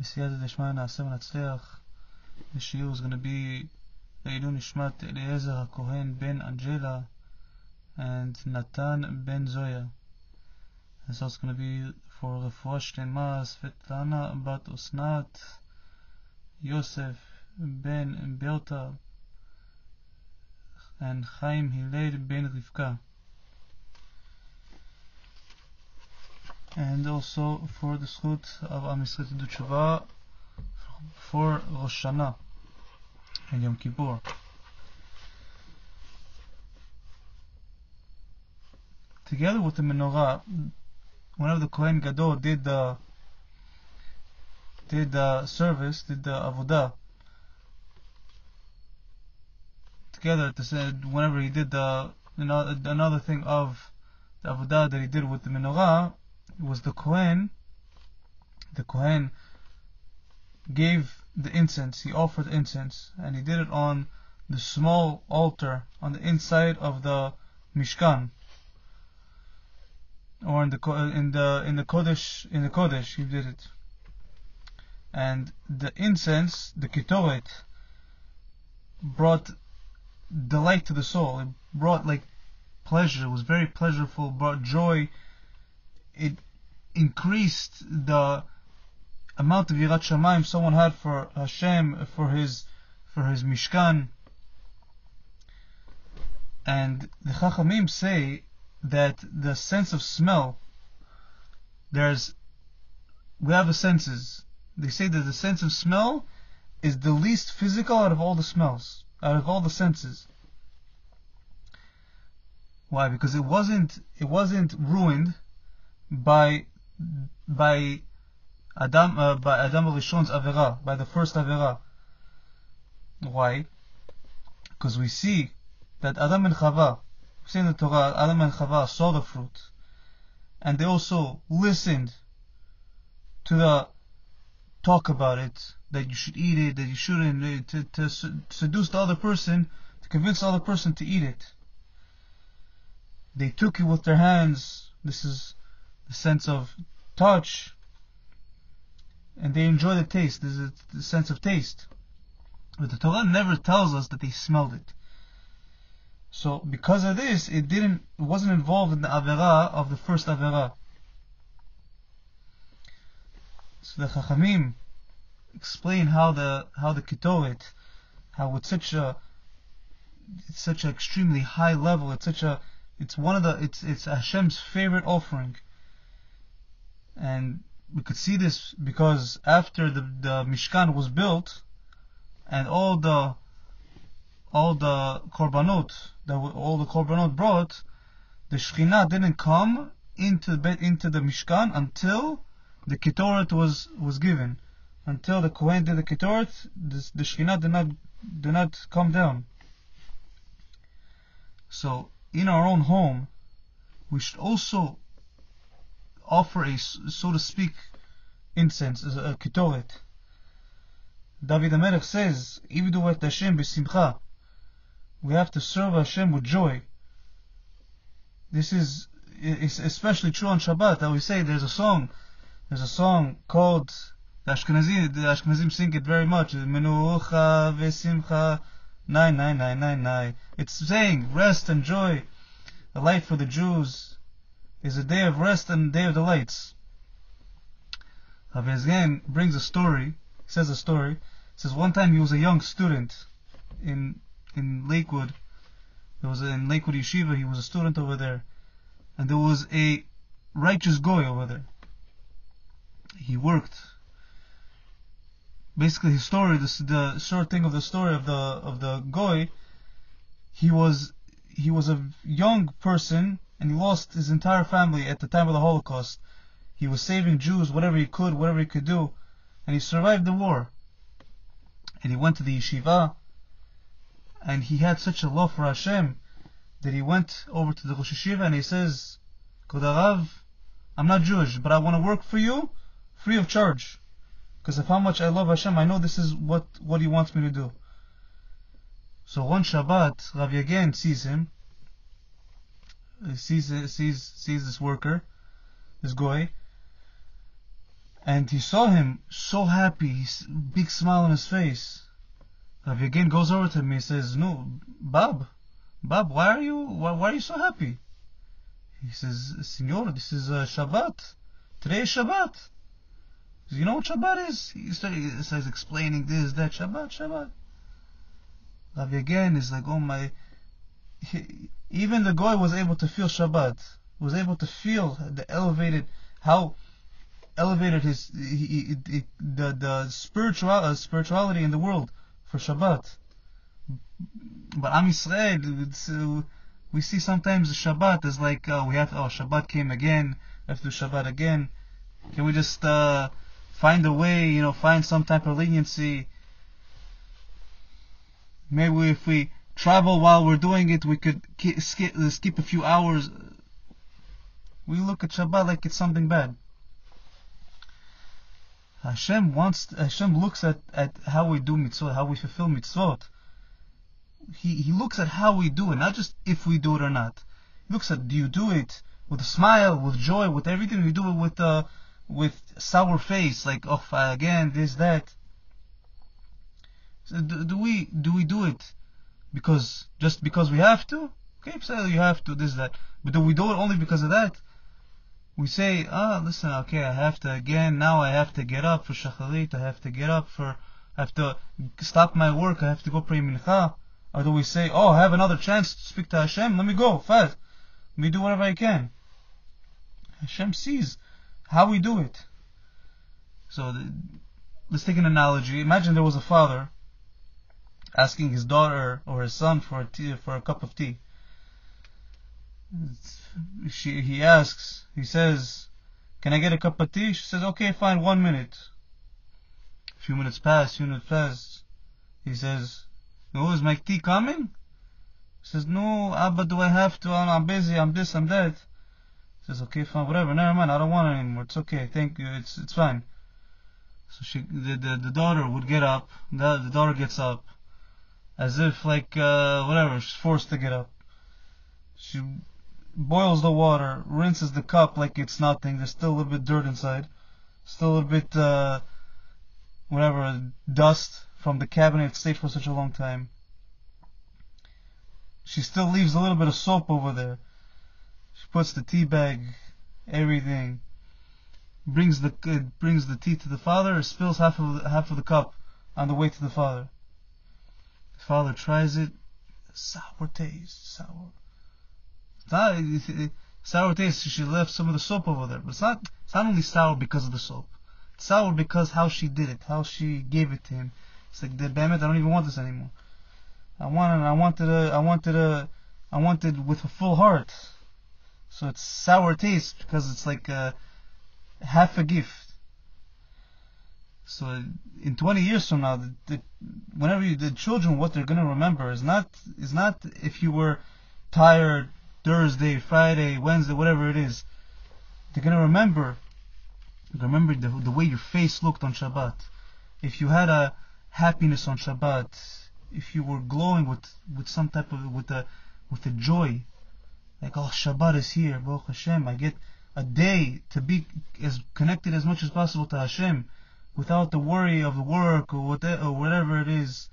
בסייעתא דשמיא נעשה ונצליח. The shiur is going to be לעילוי נשמת אליעזר הכהן בן אנג'לה and Natan ben Zoya. And so it's going to be for רפואה שלמה, סבטלנה בת אסנת, יוסף ben Berta, and Chaim Hillel ben Rivka. And also for the schut of Am Yisrael for Rosh Hashanah and Yom Kippur. Together with the menorah, whenever the Kohen Gadol did the did the service, did the avodah, together to say whenever he did the another thing of the avodah that he did with the menorah was the Kohen. The Kohen gave the incense. He offered incense, and he did it on the small altar on the inside of the Mishkan, or in the in the in the Kodesh in the Kodesh. He did it, and the incense, the ketoret, brought delight to the soul. It brought like pleasure. It was very pleasurable. Brought joy. It increased the amount of yirat shamayim someone had for Hashem, for his for his mishkan. And the Chachamim say that the sense of smell, there's, we have the senses. They say that the sense of smell is the least physical out of all the smells, out of all the senses. Why? Because it wasn't, it wasn't ruined by, by Adam, uh, by Adam Rishon's Avera, by the first Avera. Why? Because we see that Adam and Chava, we see in the Torah, Adam and Chava saw the fruit, and they also listened to the talk about it, that you should eat it, that you shouldn't, to, to seduce the other person, to convince the other person to eat it. They took it with their hands. This is the sense of touch, and they enjoy the taste. There's a, the sense of taste. But the Torah never tells us that they smelled it. So because of this, it didn't, it wasn't involved in the avera of the first avera. So the Chachamim explain how the how the ketoret, how with such a it's such an extremely high level. It's such a it's one of the it's it's Hashem's favorite offering. And we could see this because after the, the Mishkan was built and all the all the korbanot that all the korbanot brought, the Shekhinah didn't come into the into the Mishkan until the Ketoret was was given. Until the Kohen did the Ketoret, the, Shekhinah did not did not come down. So in our own home, we should also offer a, so to speak, incense, a ketoret. David HaMelech says, Ibdu et Hashem b'simcha. We have to serve Hashem with joy. This is it's especially true on Shabbat that we say there's a song, there's a song called the Ashkenazim, the Ashkenazim sing it very much. Menucha v'simcha, nine, nine, nine, nine, nine. It's saying rest and joy. The light for the Jews is a day of rest and a day of delights. Rav Yezgen brings a story, says a story, says one time he was a young student in in Lakewood. There was in Lakewood Yeshiva, he was a student over there. And there was a righteous goy over there. He worked. Basically his story, this the short thing of the story of the of the goy, he was he was a young person and he lost his entire family at the time of the Holocaust. He was saving Jews, whatever he could, whatever he could do, and he survived the war. And he went to the yeshiva, and he had such a love for Hashem that he went over to the Rosh Yeshiva and he says, Kodarav, I'm not Jewish, but I want to work for you free of charge. Because of how much I love Hashem, I know this is what, what He wants me to do. So one Shabbat, Rav Yagen sees him, sees, sees, sees this worker, this guy, And he saw him so happy, big smile on his face. Rav Yagen goes over to him. He says, "No, Bob, Bob, why are you why, why are you so happy?" He says, "Senor, this is uh, Shabbat. Today is Shabbat." Says, you know what Shabbat is? He starts explaining this, that, Shabbat, Shabbat. Rav Yagen is like, oh my. He, even the guy was able to feel Shabbat, was able to feel the elevated, how elevated his he, he, the the spiritual uh, spirituality in the world for Shabbat. But Am Yisrael, uh, we see sometimes Shabbat is like uh, we have oh Shabbat came again, we have to do Shabbat again. Can we just uh, find a way, you know, find some type of leniency? Maybe if we travel while we're doing it, we could skip, skip a few hours. We look at Shabbat like it's something bad. Hashem wants, Hashem looks at, at how we do mitzvot, how we fulfill mitzvot. He, he looks at how we do it, not just if we do it or not. He looks at do you do it with a smile, with joy, with everything. You do it with uh, with sour face, like oh again this that. So do, do we do we do it because just because we have to? Okay, so you have to this that, but do we do it only because of that? we say, ah, listen, okay, I have to again, now I have to get up for shacharit, I have to get up for, I have to stop my work, I have to go pray mincha. Or do we say, oh, I have another chance to speak to Hashem, let me go, fast. Let me do whatever I can. Hashem sees how we do it. So, the, let's take an analogy. Imagine there was a father asking his daughter or his son for a tea, for a cup of tea. She, he asks, he says, Can I get a cup of tea? She says, Okay, fine, one minute. A few minutes pass, few minutes pass. He says, No, is my tea coming? He says, No, Abba, do I have to? I'm busy, I'm this, I'm that. He says, Okay, fine, whatever, never mind, I don't want it anymore. It's okay, thank you, it's it's fine. So she, the, the, the daughter would get up, the, the daughter gets up, as if like, uh, whatever, she's forced to get up. She boils the water, rinses the cup like it's nothing. There's still a little bit dirt inside, still a little bit uh, whatever dust from the cabinet stayed for such a long time. She still leaves a little bit of soap over there. She puts the tea bag, everything. Brings the uh, brings the tea to the father. Spills half of the, half of the cup on the way to the father. The father tries it. Sour taste, sour not sour taste. She left some of the soap over there, but it's not. It's not only sour because of the soap. It's sour because how she did it, how she gave it to him. It's like, damn it, I don't even want this anymore. I wanted, I wanted, a, I wanted, a, I wanted with a full heart. So it's sour taste because it's like a, half a gift. So in 20 years from now, the, the, whenever you, the children, what they're gonna remember is not is not if you were tired Thursday, Friday, Wednesday, whatever it is, they're gonna remember. Remember the, the way your face looked on Shabbat. If you had a happiness on Shabbat, if you were glowing with with some type of with a with a joy, like oh Shabbat is here, Baruch Hashem, I get a day to be as connected as much as possible to Hashem, without the worry of the work or whatever, or whatever it is.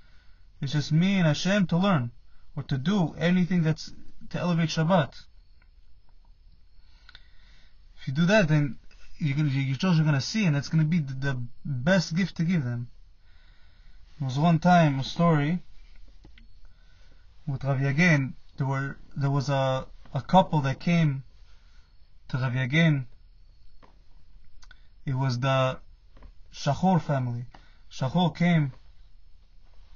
It's just me and Hashem to learn or to do anything that's to elevate Shabbat. If you do that, then gonna, your children are going to see, and it's going to be the, the, best gift to give them. There was one time a story with Rav Yagen. There were there was a a couple that came to Rav Yagen. It was the Shachor family. Shachor came,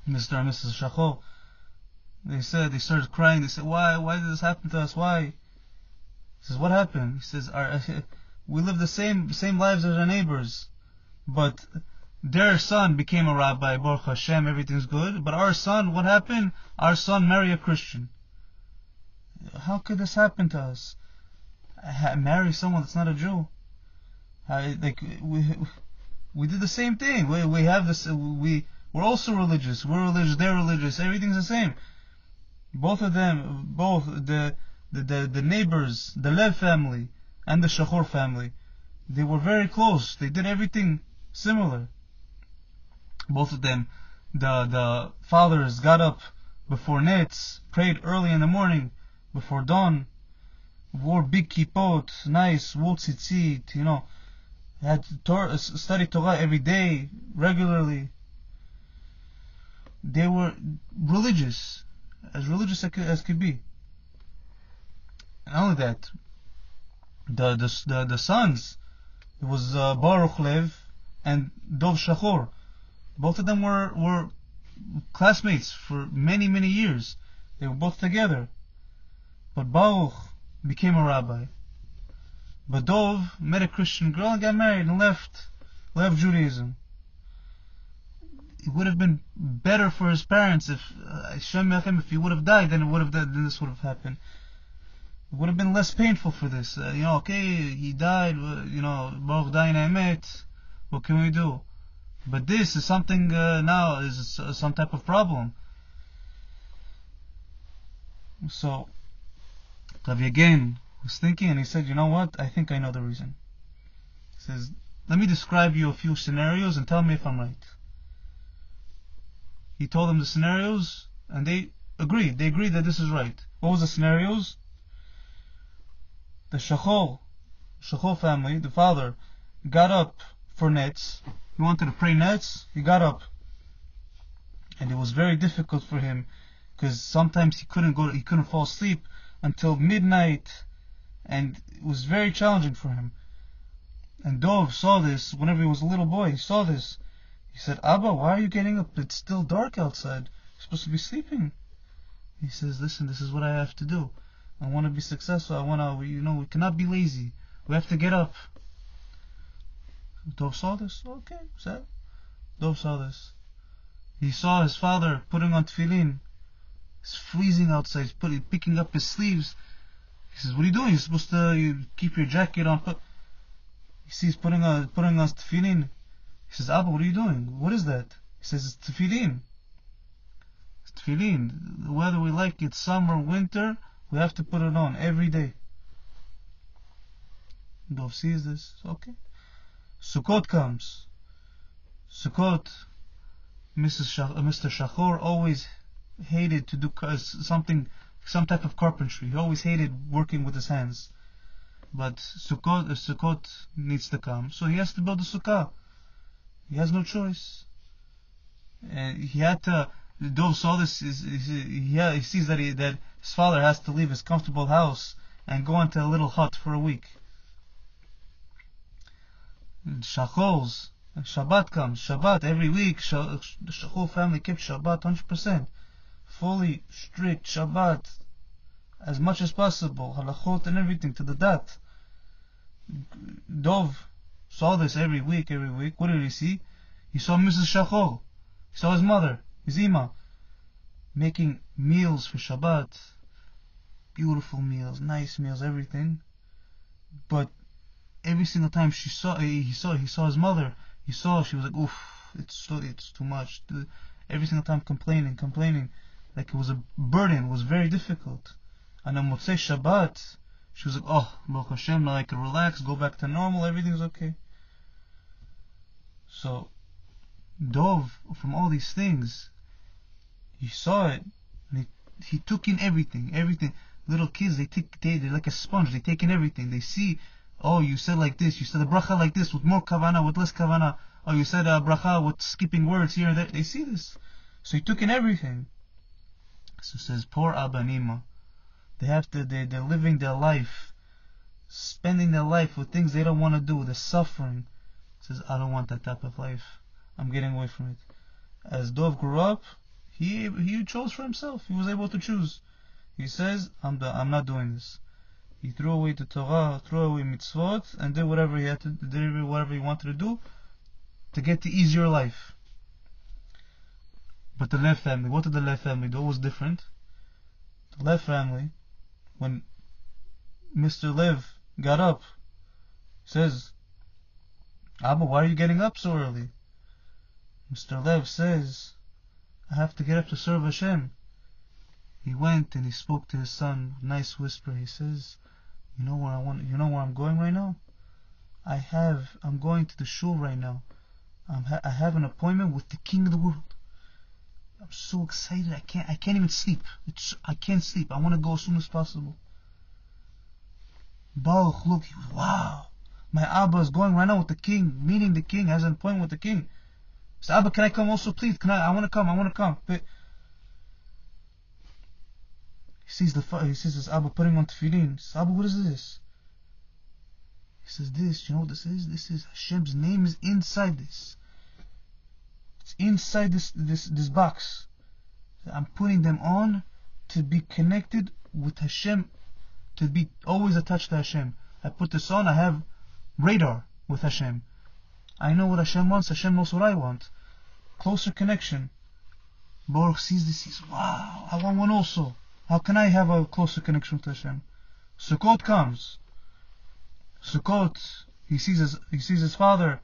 Mr. and Mrs. Shachor, they said, they started crying. They said, why, why did this happen to us? Why? He says, what happened? He says, our, we live the same, same lives as our neighbors, but their son became a rabbi, Baruch Hashem, everything's good, but our son, what happened? Our son married a Christian. How could this happen to us? marry someone that's not a Jew? I, like, we, we did the same thing. We, we have this, we, we're also religious. We're religious, they're religious, everything's the same both of them, both the the, the, the neighbors, the Lev family and the Shachor family, they were very close. They did everything similar. Both of them, the the fathers got up before netz, prayed early in the morning, before dawn, wore big kippot, nice, wore tzitzit, you know, had Torah, study Torah every day, regularly. They were religious, as religious as could, as could be. And not only that, the the the, the sons, it was uh, Baruch Lev and Dov Shachor. Both of them were were classmates for many many years. They were both together. But Baruch became a rabbi. But Dov met a Christian girl and got married and left left Judaism. It would have been better for his parents if uh, if he would have died, then it would have then this would have happened. It would have been less painful for this. Uh, you know, okay, he died. Uh, you know, Baruch Dayan Emet. What can we do? But this is something uh, now is some type of problem. So Rav Yagen was thinking and he said, you know what? I think I know the reason. He says, let me describe you a few scenarios and tell me if I'm right. He told them the scenarios and they agreed. They agreed that this is right. What was the scenarios? The Shachol, Shachol family, the father, got up for netz. He wanted to pray netz. He got up. And it was very difficult for him because sometimes he couldn't go, he couldn't fall asleep until midnight and it was very challenging for him. And Dov saw this whenever he was a little boy. He saw this. He said, Abba, why are you getting up? It's still dark outside. You're supposed to be sleeping. He says, listen, this is what I have to do. I want to be successful. I want to, you know, we cannot be lazy. We have to get up. Dov saw this. Okay, said. Dov saw this. He saw his father putting on tefillin. It's freezing outside. He's putting, picking up his sleeves. He says, "What are you doing? You're supposed to you keep your jacket on." He sees putting on putting on tefillin. He says, "Abba, what are you doing? What is that?" He says, "It's tefillin." It's tefillin. Whether we like it summer, winter, we have to put it on every day. Dov sees this. Okay. Sukkot comes. Sukkot. Mrs. Shach, Mr. Shachor always hated to do uh, something, some type of carpentry. He always hated working with his hands. But Sukkot, uh, Sukkot needs to come, so he has to build a sukkah. He has no choice. And he had to. Dov saw this. He, he sees that he, that his father has to leave his comfortable house and go into a little hut for a week. Shachos, Shabbat comes. Shabbat every week. the whole family kept Shabbat 100%. Fully strict Shabbat as much as possible. Halachot and everything to the dat. Dov saw this every week, every week. What did he see? He saw Mrs. Shachor. He saw his mother, his Ima, making meals for Shabbat. Beautiful meals, nice meals, everything. But every single time she saw he saw he saw his mother he saw she was like oof it's so it's too much every single time complaining complaining like it was a burden it was very difficult and on Motzei Shabbat she was like oh Baruch Hashem now I can relax go back to normal everything's okay so Dov from all these things he saw it and he, he took in everything everything little kids they take they, they're like a sponge they take in everything they see Oh, you said like this. You said a bracha like this with more kavana, with less kavana. Oh, you said a bracha with skipping words here and there. They see this. So he took in everything. So says, poor Abanima. They have to, they, they're living their life, spending their life with things they don't want to do. They're suffering. Says, I don't want that type of life. I'm getting away from it. As Dov grew up, he, he chose for himself. He was able to choose. He says, I'm, the, I'm not doing this. He threw away the Torah, threw away mitzvot, and did whatever he had to, did whatever he wanted to do to get the easier life. But the Lev family, what did the Lev family do? It was different. The Lev family, when Mr. Lev got up, says, Abba, why are you getting up so early? Mr. Lev says, I have to get up to serve Hashem. He went and he spoke to his son, nice whisper. He says, you know where I want. You know where I'm going right now. I have, I'm going to the shul right now. I'm ha- I have an appointment with the king of the world. I'm so excited. I can't, I can't even sleep. It's, I can't sleep. I want to go as soon as possible. Baruch, look, wow. My Abba is going right now with the king, meeting the king, has an appointment with the king. So Abba, can I come also, please? Can I? I want to come. I want to come. But he sees the he sees his Abba putting on tefillin. He says, Abba, what is this? He says, this. You know what this is? This is Hashem's name is inside this. It's inside this this this box. I'm putting them on to be connected with Hashem, to be always attached to Hashem. I put this on. I have radar with Hashem. I know what Hashem wants, Hashem knows what I want. Closer connection. Baruch sees this, He says, wow, I want one also. How can I have a closer connection with Hashem? Sukkot comes. Sukkot, he sees his, he sees his father,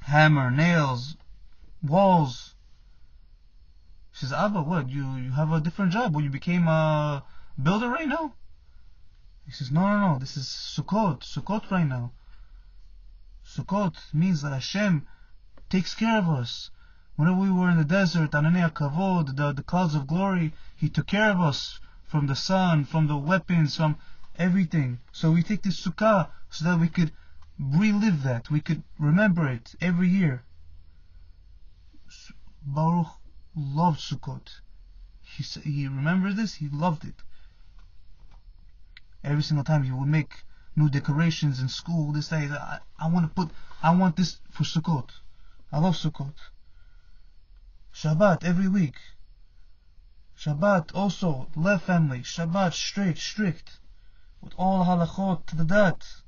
hammer, nails, walls. He says, Abba, what, you, you have a different job, Well, you became a builder right now? He says, no, no, no, this is Sukkot, Sukkot right now. Sukkot means that Hashem takes care of us. Whenever we were in the desert, Ananei Kavod, the, the clouds of glory, He took care of us from the sun, from the weapons, from everything. So we take this sukkah so that we could relive that, we could remember it every year. Baruch loved Sukkot. He he remembered this. He loved it. Every single time he would make new decorations in school. This day, I, I want to put, I want this for Sukkot. I love Sukkot. Shabbat every week. Shabbat also, Lev family. Shabbat straight, strict. With all halachot to the dat.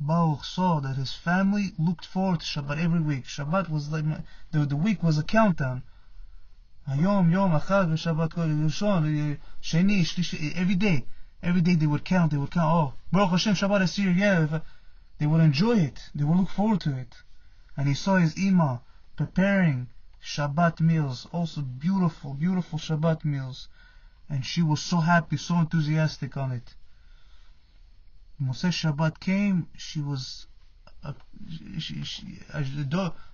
Baruch saw that his family looked forward to Shabbat every week. Shabbat was like, the, the week was a countdown. היום, יום, אחד, ושבת, ראשון, שני, שלישי, every day. Every day they would count, they would count, oh, Baruch Hashem, Shabbat is here, yeah. They would enjoy it, they would look forward to it. And he saw his Ima preparing Shabbat meals, also beautiful, beautiful Shabbat meals. And she was so happy, so enthusiastic on it. Motzei Shabbat came, she was, uh, she, she,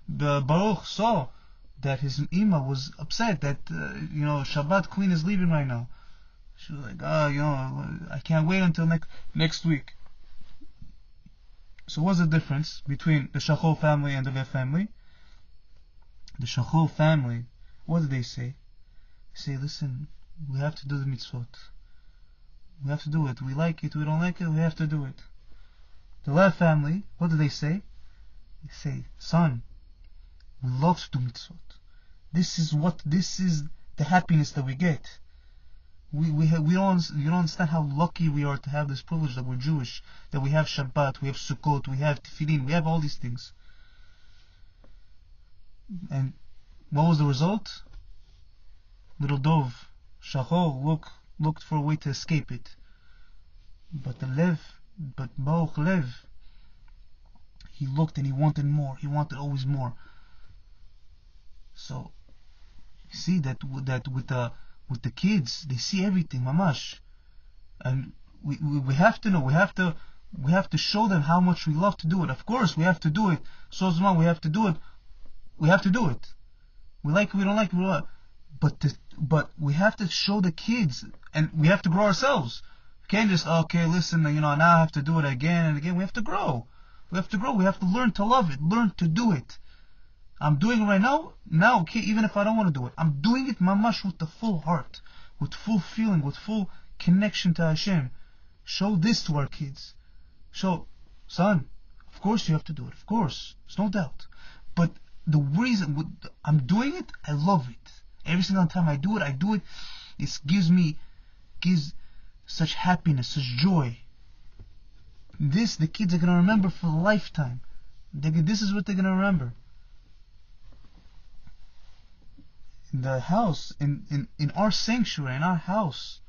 Baruch saw that his Ima was upset that, uh, you know, Shabbat Queen is leaving right now. She was like, oh, you know, I can't wait until next next week. So what's the difference between the Shachol family and the Lev family? The Shachol family, what do they say? They say, listen, we have to do the mitzvot. We have to do it. We like it, we don't like it, we have to do it. The Lev family, what do they say? They say, son, we love to do mitzvot. This is what this is the happiness that we get. We we have, we don't you don't understand how lucky we are to have this privilege that we're Jewish, that we have Shabbat, we have Sukkot, we have Tefillin, we have all these things. And what was the result? Little Dov, Shachol, look looked for a way to escape it. But the Lev, but Baruch Lev, he looked and he wanted more. He wanted always more. So see that that with the with the kids they see everything mamash and we, we, we have to know we have to we have to show them how much we love to do it of course we have to do it so we have to do it we have to do it we like it we don't like it but but we have to show the kids and we have to grow ourselves we can't just oh, okay listen you know now I have to do it again and again we have to grow we have to grow we have to learn to love it learn to do it I'm doing it right now, now, okay, even if I don't want to do it. I'm doing it mamash with the full heart, with full feeling, with full connection to Hashem. Show this to our kids. Show, son, of course you have to do it, of course, there's no doubt. But the reason I'm doing it, I love it. Every single time I do it, I do it. It gives me, gives such happiness, such joy. This the kids are gonna remember for a lifetime. They, this is what they're gonna remember. the house, in, in, in our sanctuary, in our house.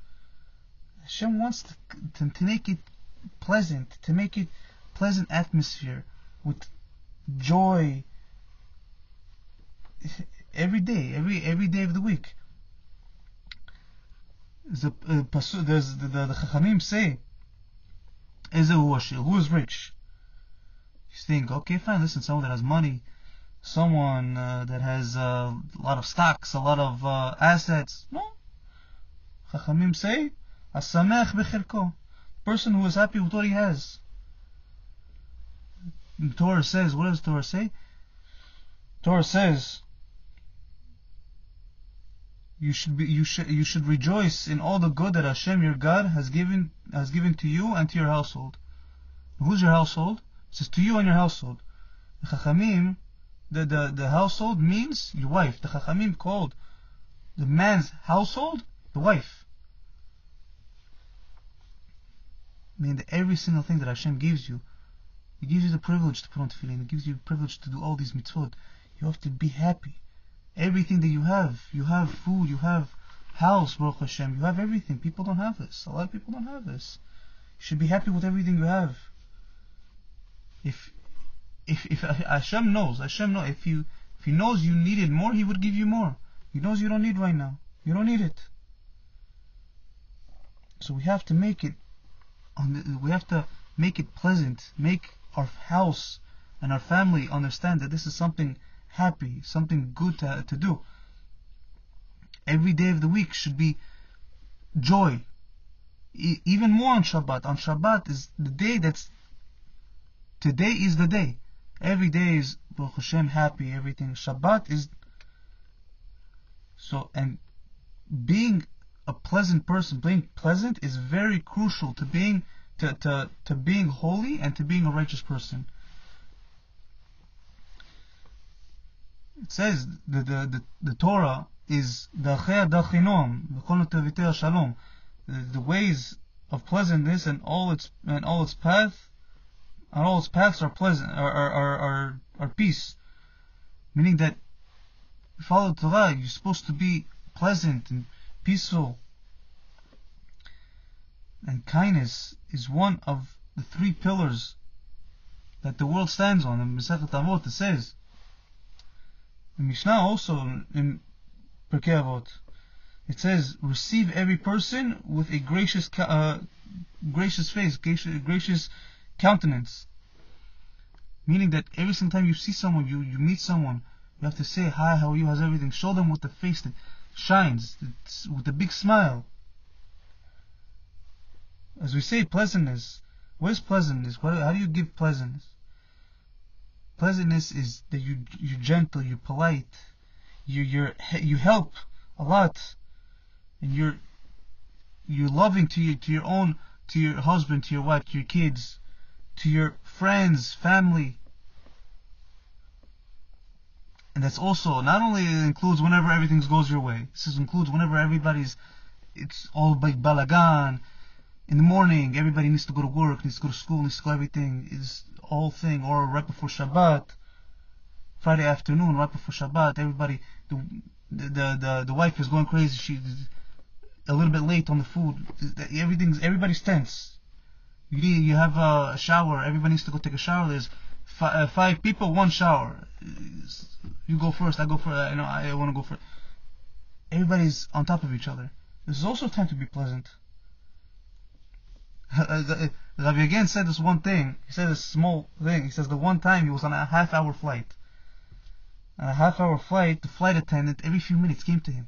Hashem wants to, to, to make it pleasant, to make it pleasant atmosphere with joy every day, every every day of the week. The uh, the, the, the Chachamim say Is Who is rich? You think, okay, fine, listen, someone that has money, someone uh, that has uh, a lot of stocks, a lot of uh, assets. No. Chachamim say, HaSameach bechelko. Person who is happy with what he has. The Torah says, what does Torah say? Torah says, you should be you should you should rejoice in all the good that Hashem your God has given has given to you and to your household. Who's your household? It says to you and your household. The Chachamim, the, the, the household means your wife. The Chachamim called the man's household the wife. Meaning that every single thing that Hashem gives you, He gives you the privilege to put on tefillin. He gives you the privilege to do all these mitzvot. You have to be happy everything that you have. You have food, you have house, Baruch Hashem. You have everything. People don't have this. A lot of people don't have this. You should be happy with everything you have. If if if Hashem knows, Hashem knows. If you if He knows you needed more, He would give you more. He knows you don't need right now. You don't need it. So we have to make it. The, we have to make it pleasant. Make our house and our family understand that this is something happy, something good to, to do. Every day of the week should be joy. E- even more on Shabbat. On Shabbat is the day that's today is the day. Every day is Baruch Hashem happy. Everything. Shabbat is so and being a pleasant person, being pleasant is very crucial to being to, to, to being holy and to being a righteous person. It says that the, the, the Torah is dachinom v'kol shalom. The ways of pleasantness and all its and all its path and all its paths are pleasant are are are, are, are peace. Meaning that follow Torah, you're supposed to be pleasant and peaceful. And kindness is one of the three pillars that the world stands on. In Masechet Avot says the Mishnah also in Pirkei Avot, it says, "Receive every person with a gracious, uh, gracious face, gracious, gracious countenance." Meaning that every single time you see someone, you you meet someone, you have to say, "Hi, how are you? How's everything?" Show them with the face that shines, with a big smile. As we say, pleasantness. What is pleasantness? How do you give pleasantness? Pleasantness is that you you're gentle, you're polite, you you're you help a lot, and you're you're loving to your to your own to your husband, to your wife, to your kids, to your friends, family. And that's also not only includes whenever everything goes your way. This includes whenever everybody's it's all big balagan. In the morning, everybody needs to go to work, needs to go to school, needs to go everything. Is whole thing, or right before Shabbat, Friday afternoon, right before Shabbat, everybody, the the the, the wife is going crazy. She's a little bit late on the food. Everything's everybody's tense. You you have a shower. Everybody needs to go take a shower. There's five, uh, five people, one shower. You go first. I go first. You know, I want to go first. Everybody's on top of each other. This is also time to be pleasant. Rabbi Yagen said this one thing. He said a small thing. He says the one time he was on a half hour flight. On a half hour flight, the flight attendant every few minutes came to him.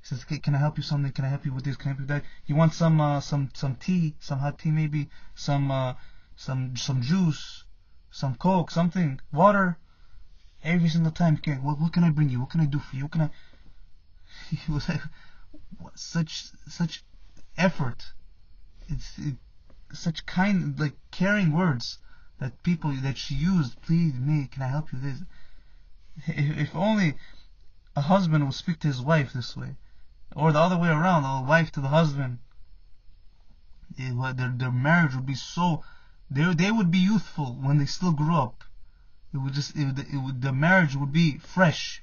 He says, "Can I help you something? Can I help you with this? Can I help you with that? You want some uh, some some tea, some hot tea maybe, some uh, some some juice, some coke, something, water." Every single time, okay, what, what can I bring you? What can I do for you? What can I? He was like, such such effort it's it, such kind, like caring words that people that she used. Please, me, can I help you? This, if, if only a husband would speak to his wife this way, or the other way around, the wife to the husband. Eh, it, their their marriage would be so, they they would be youthful when they still grew up. It would just it it would the marriage would be fresh.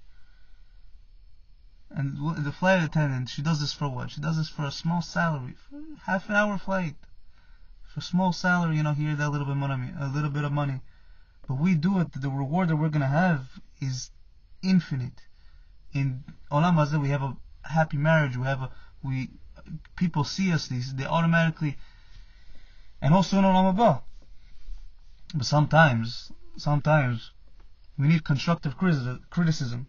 And the flight attendant, she does this for what? She does this for a small salary, half an hour flight, for small salary. You know, here that little bit money, a little bit of money. But we do it. The reward that we're gonna have is infinite. In Olam Hazeh, we have a happy marriage. We have a we people see us. These they automatically and also in Olam Haba. But sometimes, sometimes, we need constructive criticism.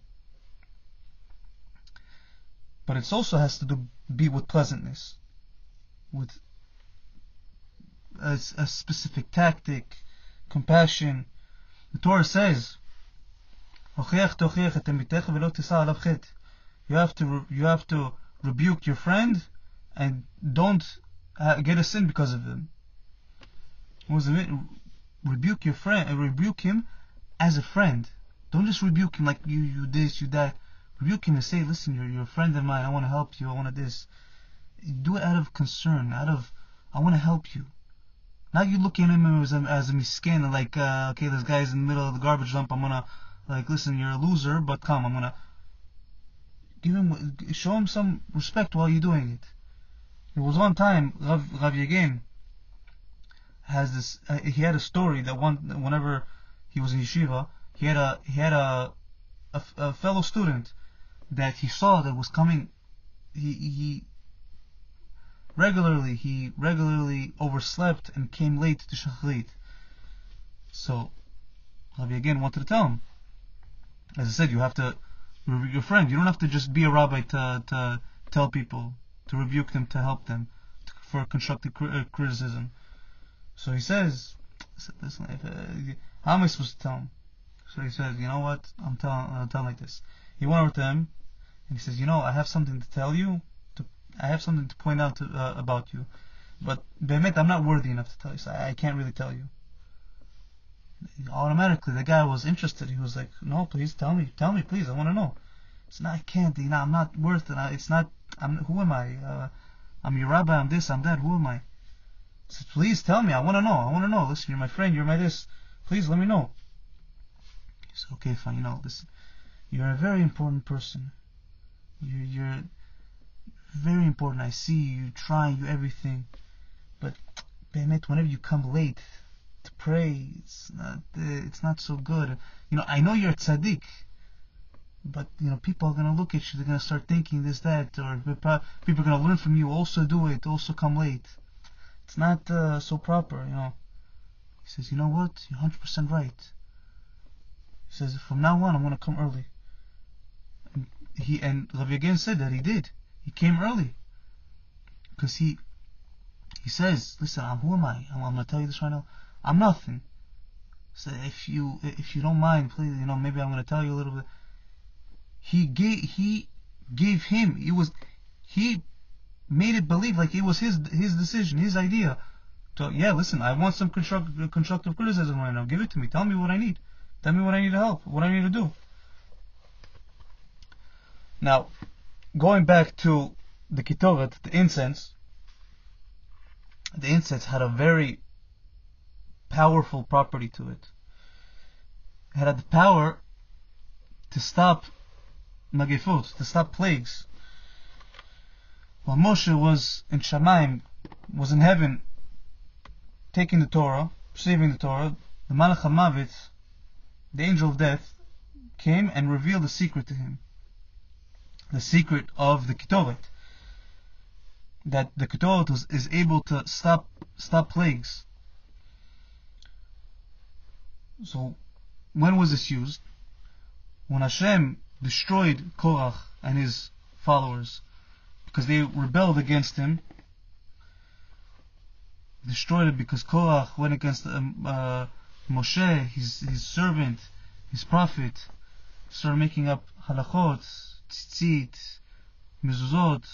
But it also has to do, be with pleasantness, with a, a specific tactic, compassion. The Torah says, you have to you have to rebuke your friend and don't get a sin because of it? Rebuke your friend, uh, rebuke him as a friend. Don't just rebuke him like you, you this, you that. Rebuke him and say, listen, you're, you're a friend of mine. I want to help you. I want to this. Do it out of concern, out of I want to help you. Not you're looking at him as a, as a miskin, like uh, okay, this guy's in the middle of the garbage dump. I'm gonna like, listen, you're a loser, but come, I'm gonna give him, show him some respect while you're doing it. There was one time Rav, Rav Yegin has this. Uh, he had a story that one whenever he was in yeshiva, he had a he had a, a, a fellow student that he saw that was coming. He he regularly he regularly overslept and came late to shachrit. So Rav Yagen wanted to tell him as I said, you have to rebuke your friend. You don't have to just be a rabbi to, to tell people, to rebuke them, to help them, to, for constructive uh, criticism. So he says, listen, if, uh, how am I supposed to tell him? So he says, you know what? I'm telling, I'll tell like this. He went over to him, and he says, you know, I have something to tell you. I have something to point out to, uh, about you. But, B'emet, I'm not worthy enough to tell you, so I, I can't really tell you automatically the guy was interested. He was like, "No, please tell me, tell me, please. I want to know." It's not. I can't. You know, I'm not worth it. It's not. I'm. Who am I? Uh, I'm your rabbi. I'm this. I'm that. Who am I? Said, please tell me. I want to know. I want to know. Listen, you're my friend. You're my this. Please let me know. He said, okay, fine. You know, listen. You're a very important person. You're, you're very important. I see you trying, you everything. But, B'emet, whenever you come late, to pray. It's not. Uh, it's not so good. You know, I know you're a tzaddik, but you know, people are gonna look at you. They're gonna start thinking this, that, or people are gonna learn from you. Also do it. Also come late. It's not uh, so proper. You know. He says, you know what? You're 100% right. He says, from now on, I'm gonna come early. And he and Rav Yagen said that he did. He came early because he he says, listen, I'm, who am I? I'm, I'm gonna tell you this right now. I'm nothing. So if you if you don't mind, please, you know, maybe I'm gonna tell you a little bit. He gave he gave him it was he made it believe like it was his his decision, his idea. So yeah, listen, I want some constructive constructive criticism right now. Give it to me. Tell me what I need. Tell me what I need to help. What I need to do. Now, going back to the ketoret, the incense. The incense had a very powerful property to it. It had the power to stop magifot, to stop plagues. While Moshe was in Shamaim, was in heaven, taking the Torah, receiving the Torah, the Malach HaMavet, the angel of death, came and revealed the secret to him. The secret of the Ketoret. That the Ketoret was, is able to stop stop plagues. So, when was this used? When Hashem destroyed Korach and his followers because they rebelled against him. Destroyed it because Korach went against um, uh, Moshe, his his servant, his prophet, started making up halachot, tzitzit, mezuzot.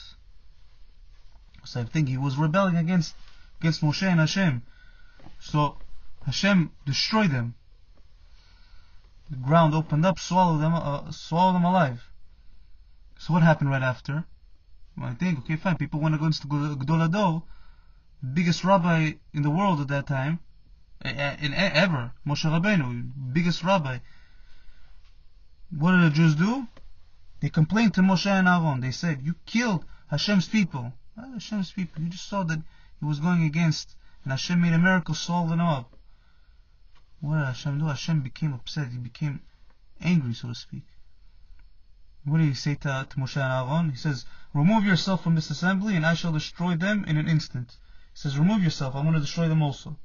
Same thing. He was rebelling against against Moshe and Hashem. So Hashem destroyed them the ground opened up, swallowed them, uh, swallowed them alive. So what happened right after? I think, okay, fine, people went against Gadol Hador, biggest rabbi in the world at that time, in ever, Moshe Rabbeinu, biggest rabbi. What did the Jews do? They complained to Moshe and Aaron. They said, "You killed Hashem's people." Hashem's people. You just saw that he was going against, and Hashem made a miracle, solving them up. What did Hashem do? Hashem became upset. He became angry, so to speak. What did he say to, to Moshe and Aaron? He says, Remove yourself from this assembly, and I shall destroy them in an instant. He says, remove yourself, I'm going to destroy them also.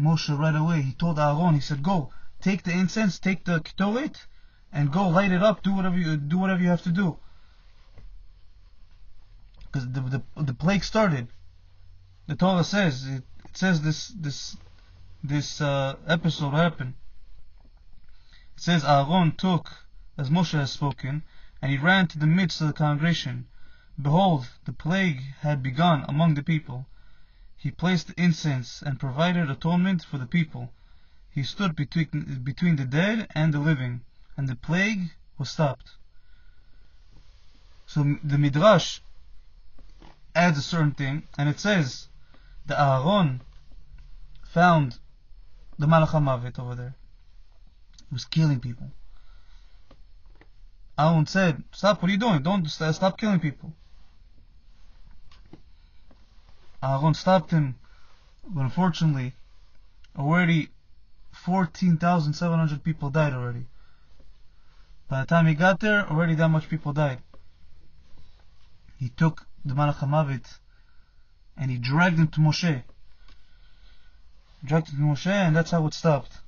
Moshe right away, he told Aaron, he said, go, take the incense, take the ketoret, and go light it up, do whatever you, do whatever you have to do. Because the, the, the plague started. The Torah says, it, it says this, this, this uh, episode happened. It says Aaron took, as Moshe has spoken, and he ran to the midst of the congregation. Behold, the plague had begun among the people. He placed the incense and provided atonement for the people. He stood between, between the dead and the living, and the plague was stopped. So the Midrash adds a certain thing, and it says that Aaron found the Malach HaMavet over there. He was killing people. Aaron said, Stop, what are you doing? Don't stop killing people. Aaron stopped him, but unfortunately, already 14,700 people died already. By the time he got there, already that much people died. He took the Malach HaMavet and he dragged him to Moshe. Dragged him to Moshe and that's how it stopped.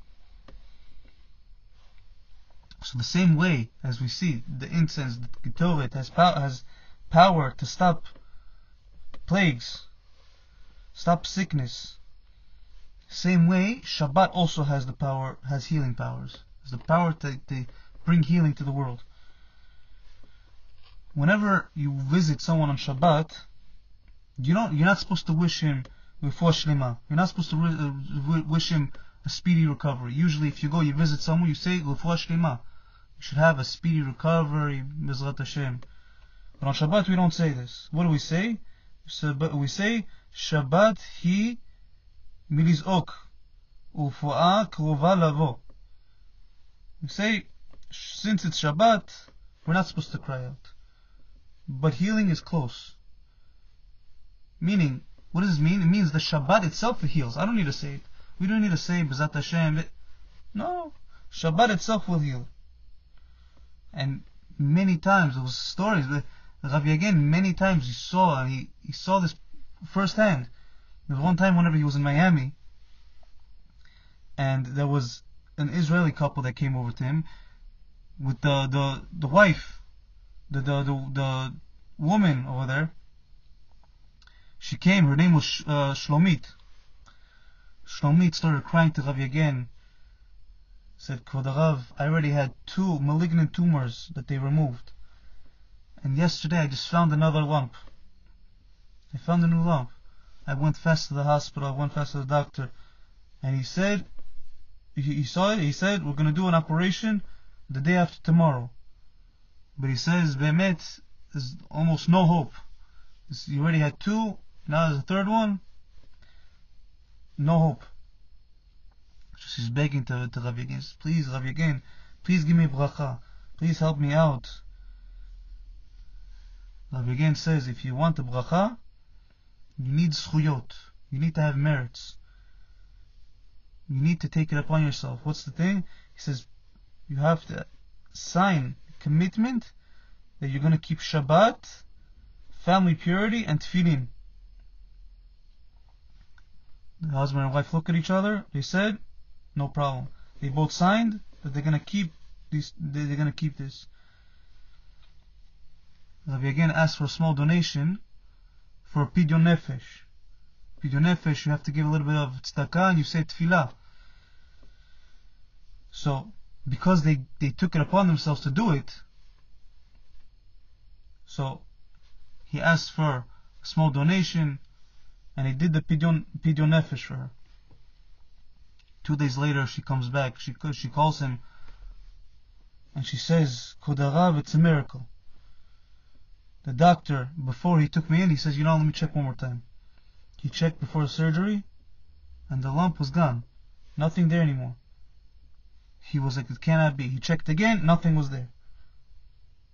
So the same way as we see the incense, the Ketoret has, has power to stop plagues, stop sickness. Same way, Shabbat also has the power, has healing powers. Has the power to, to bring healing to the world. Whenever you visit someone on Shabbat, you don't, you're not supposed to wish him refuah shlema. You're not supposed to uh, wish him a speedy recovery. Usually, if you go, you visit someone, you say refuah shlema. You should have a speedy recovery, Bezrat Hashem. But on Shabbat, we don't say this. What do we say? We say Shabbat he milizok, ufua krova lavo. We say since it's Shabbat, we're not supposed to cry out. But healing is close. Meaning, what does it mean? It means the Shabbat itself heals. I don't need to say it. We don't need to say Bezrat Hashem. No. Shabbat itself will heal. And many times, there was stories, Rabbi Yagen, many times he saw, he, he saw this firsthand. There was one time whenever he was in Miami, and there was an Israeli couple that came over to him with the the, the wife, the, the the the woman over there. She came. Her name was uh, Shlomit. Shlomit started crying to Rav Yagen. Said, Kvod I already had two malignant tumors that they removed. And yesterday I just found another lump. I found a new lump. I went fast to the hospital, I went fast to the doctor, and he said, he, he saw it, he said, we're to do an operation the day after tomorrow. But he says, B'emet, there's almost no hope. You already had two, now there's a third one. No hope. So he's begging to, to Rav Yagen, please, Rav Yagen, please give me bracha. Please help me out. Rav Yagen says, if you want the bracha, you need zchuyot. You need to have merits. You need to take it upon yourself. What's the thing? He says, you have to sign commitment that you're going to keep Shabbat, family purity, and tefillin. The husband and wife look at each other. They said, no problem. They both signed that they're going to keep these. They're going to keep this. Rabbi Yagen asked for a small donation for pidyon nefesh. Pidyon nefesh, you have to give a little bit of tzedakah and you say tefillah. So, because they, they took it upon themselves to do it, so he asked for a small donation and he did the pidyon, pidyon nefesh for her. Two days later, she comes back. She she calls him, and she says, "Kodarav, it's a miracle." The doctor, before he took me in, he says, "You know, let me check one more time." He checked before the surgery, and the lump was gone, nothing there anymore. He was like, "It cannot be." He checked again, nothing was there.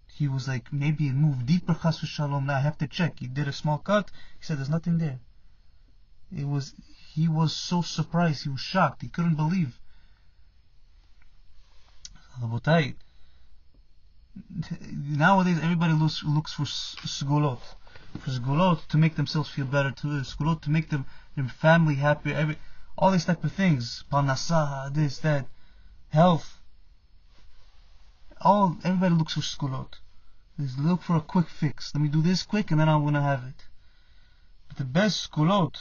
He was like, maybe it moved deeper, chas shalom. Now I have to check. He did a small cut. He said, "There's nothing there." It was he was so surprised, he was shocked, he couldn't believe. Nowadays everybody looks, looks for sgulot. for sgulot to make themselves feel better, to sgulot to make them their family happier, every all these type of things, parnasa, this, that, health. All everybody looks for sgulot. They look for a quick fix. Let me do this quick, and then I'm gonna have it. But the best sgulot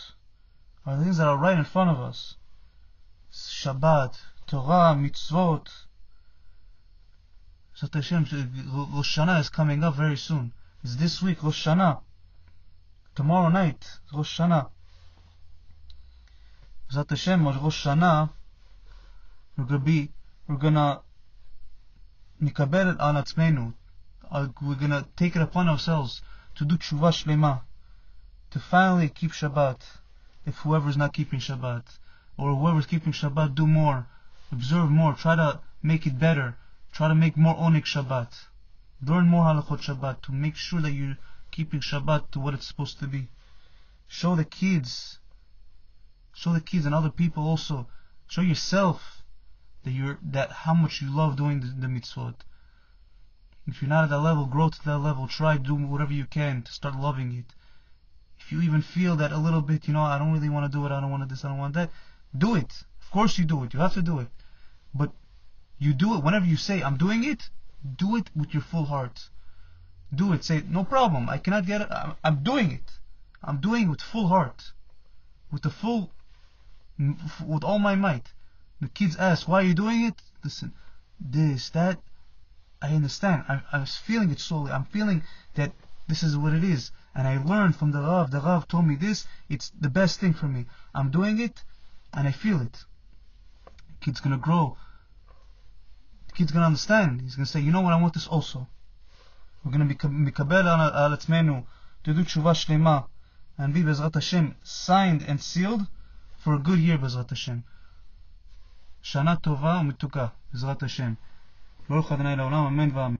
are things that are right in front of us. Shabbat, Torah, mitzvot. Zot Hashem, Rosh Hashanah is coming up very soon. It's this week, Rosh Hashanah. Tomorrow night, Rosh Hashanah. Zot Hashem, Rosh Hashanah, we're gonna be, we're gonna mikabel al atzmenu we're gonna take it upon ourselves to do tshuva shlema to finally keep Shabbat if whoever's not keeping Shabbat or whoever's keeping Shabbat do more observe more try to make it better try to make more oneg Shabbat. Learn more halachot Shabbat to make sure that you're keeping Shabbat to what it's supposed to be. Show the kids show the kids and other people also show yourself that you're that how much you love doing the, the mitzvot. If you're not at that level, grow to that level. Try do whatever you can to start loving it. If you even feel that a little bit, you know, I don't really want to do it. I don't want this. I don't want that. Do it. Of course you do it. You have to do it. But you do it whenever you say, "I'm doing it." Do it with your full heart. Do it. Say, "No problem. I cannot get it. I'm, I'm doing it. I'm doing it with full heart, with the full, with all my might." The kids ask, "Why are you doing it?" Listen, this, that. I understand. I, I was feeling it slowly. I'm feeling that this is what it is. And I learned from the Rav. The Rav told me this. It's the best thing for me. I'm doing it, and I feel it. The kid's gonna grow. The kid's gonna understand. He's gonna say, you know what, I want this also. We're gonna be mikabel al atzmenu to do tshuva shlema and be Bezrat Hashem signed and sealed for a good year Bezrat Hashem. שנה טובה ומתוקה, בעזרת השם. ברוך ה' לעולם, אמן ואמן.